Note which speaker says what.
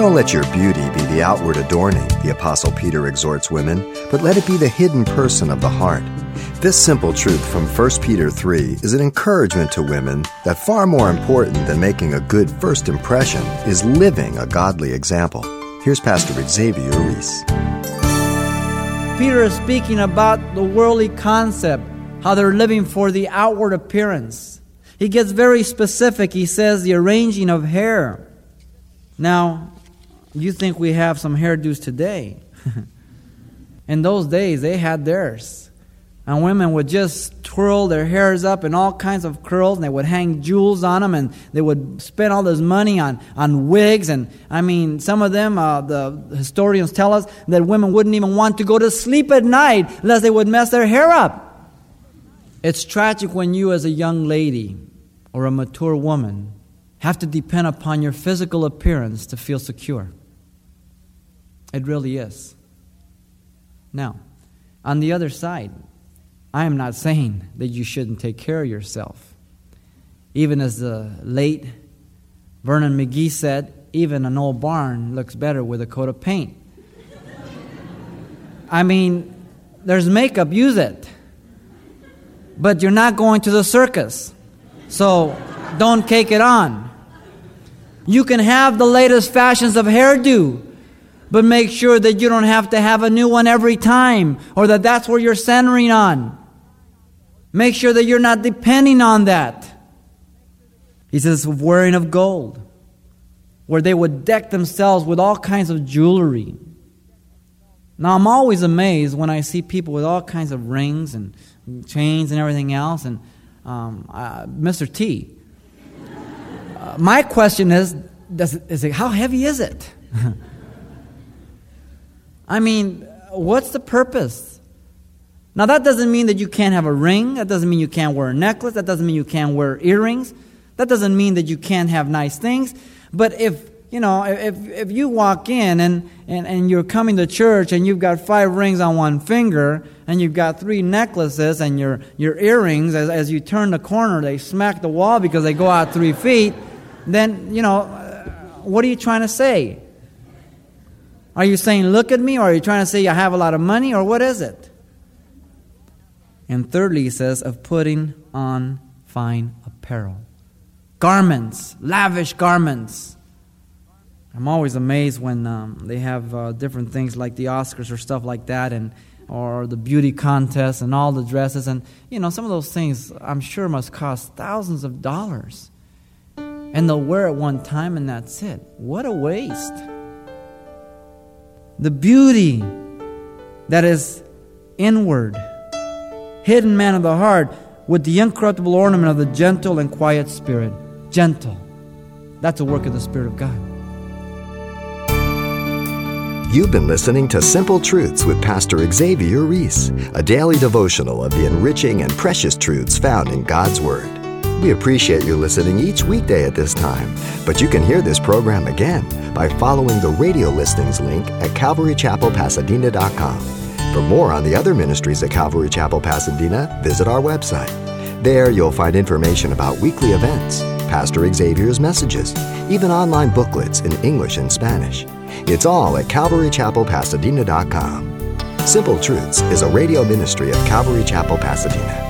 Speaker 1: Don't let your beauty be the outward adorning, the Apostle Peter exhorts women, but let it be the hidden person of the heart. This simple truth from 1 Peter 3 is an encouragement to women that far more important than making a good first impression is living a godly example. Here's Pastor Xavier Reese.
Speaker 2: Peter is speaking about the worldly concept, how they're living for the outward appearance. He gets very specific. He says the arranging of hair. Now, you think we have some hairdos today. In those days, they had theirs. And women would just twirl their hairs up in all kinds of curls, and they would hang jewels on them, and they would spend all this money on, on wigs. And I mean, some of them, uh, the historians tell us that women wouldn't even want to go to sleep at night unless they would mess their hair up. It's tragic when you, as a young lady or a mature woman, have to depend upon your physical appearance to feel secure. It really is. Now, on the other side, I am not saying that you shouldn't take care of yourself. Even as the late Vernon McGee said, even an old barn looks better with a coat of paint. I mean, there's makeup, use it. But you're not going to the circus. So don't cake it on. You can have the latest fashions of hairdo, but make sure that you don't have to have a new one every time or that that's where you're centering on. Make sure that you're not depending on that. He says, wearing of gold, where they would deck themselves with all kinds of jewelry. Now, I'm always amazed when I see people with all kinds of rings and chains and everything else. And um, uh, Mr. T, uh, my question is, does it, is it, how heavy is it? I mean, what's the purpose? Now, that doesn't mean that you can't have a ring. That doesn't mean you can't wear a necklace. That doesn't mean you can't wear earrings. That doesn't mean that you can't have nice things. But if, you know, if, if you walk in and, and, and you're coming to church and you've got five rings on one finger and you've got three necklaces and your, your earrings, as, as you turn the corner, they smack the wall because they go out three feet, then, you know, what are you trying to say? Are you saying, look at me, or are you trying to say I have a lot of money, or what is it? And thirdly, he says, of putting on fine apparel. Garments, lavish garments. I'm always amazed when um, they have uh, different things like the Oscars or stuff like that, and or the beauty contest and all the dresses. And, you know, some of those things I'm sure must cost thousands of dollars. And they'll wear it one time and that's it. What a waste the beauty that is inward, hidden man of the heart, with the incorruptible ornament of the gentle and quiet spirit. Gentle. That's a work of the Spirit of God.
Speaker 1: You've been listening to Simple Truths with Pastor Xavier Reese, a daily devotional of the enriching and precious truths found in God's Word. We appreciate you listening each weekday at this time, but you can hear this program again by following the radio listings link at calvarychapelpasadena.com. For more on the other ministries at Calvary Chapel Pasadena, visit our website. There you'll find information about weekly events, Pastor Xavier's messages, even online booklets in English and Spanish. It's all at calvarychapelpasadena.com. Simple Truths is a radio ministry of Calvary Chapel, Pasadena.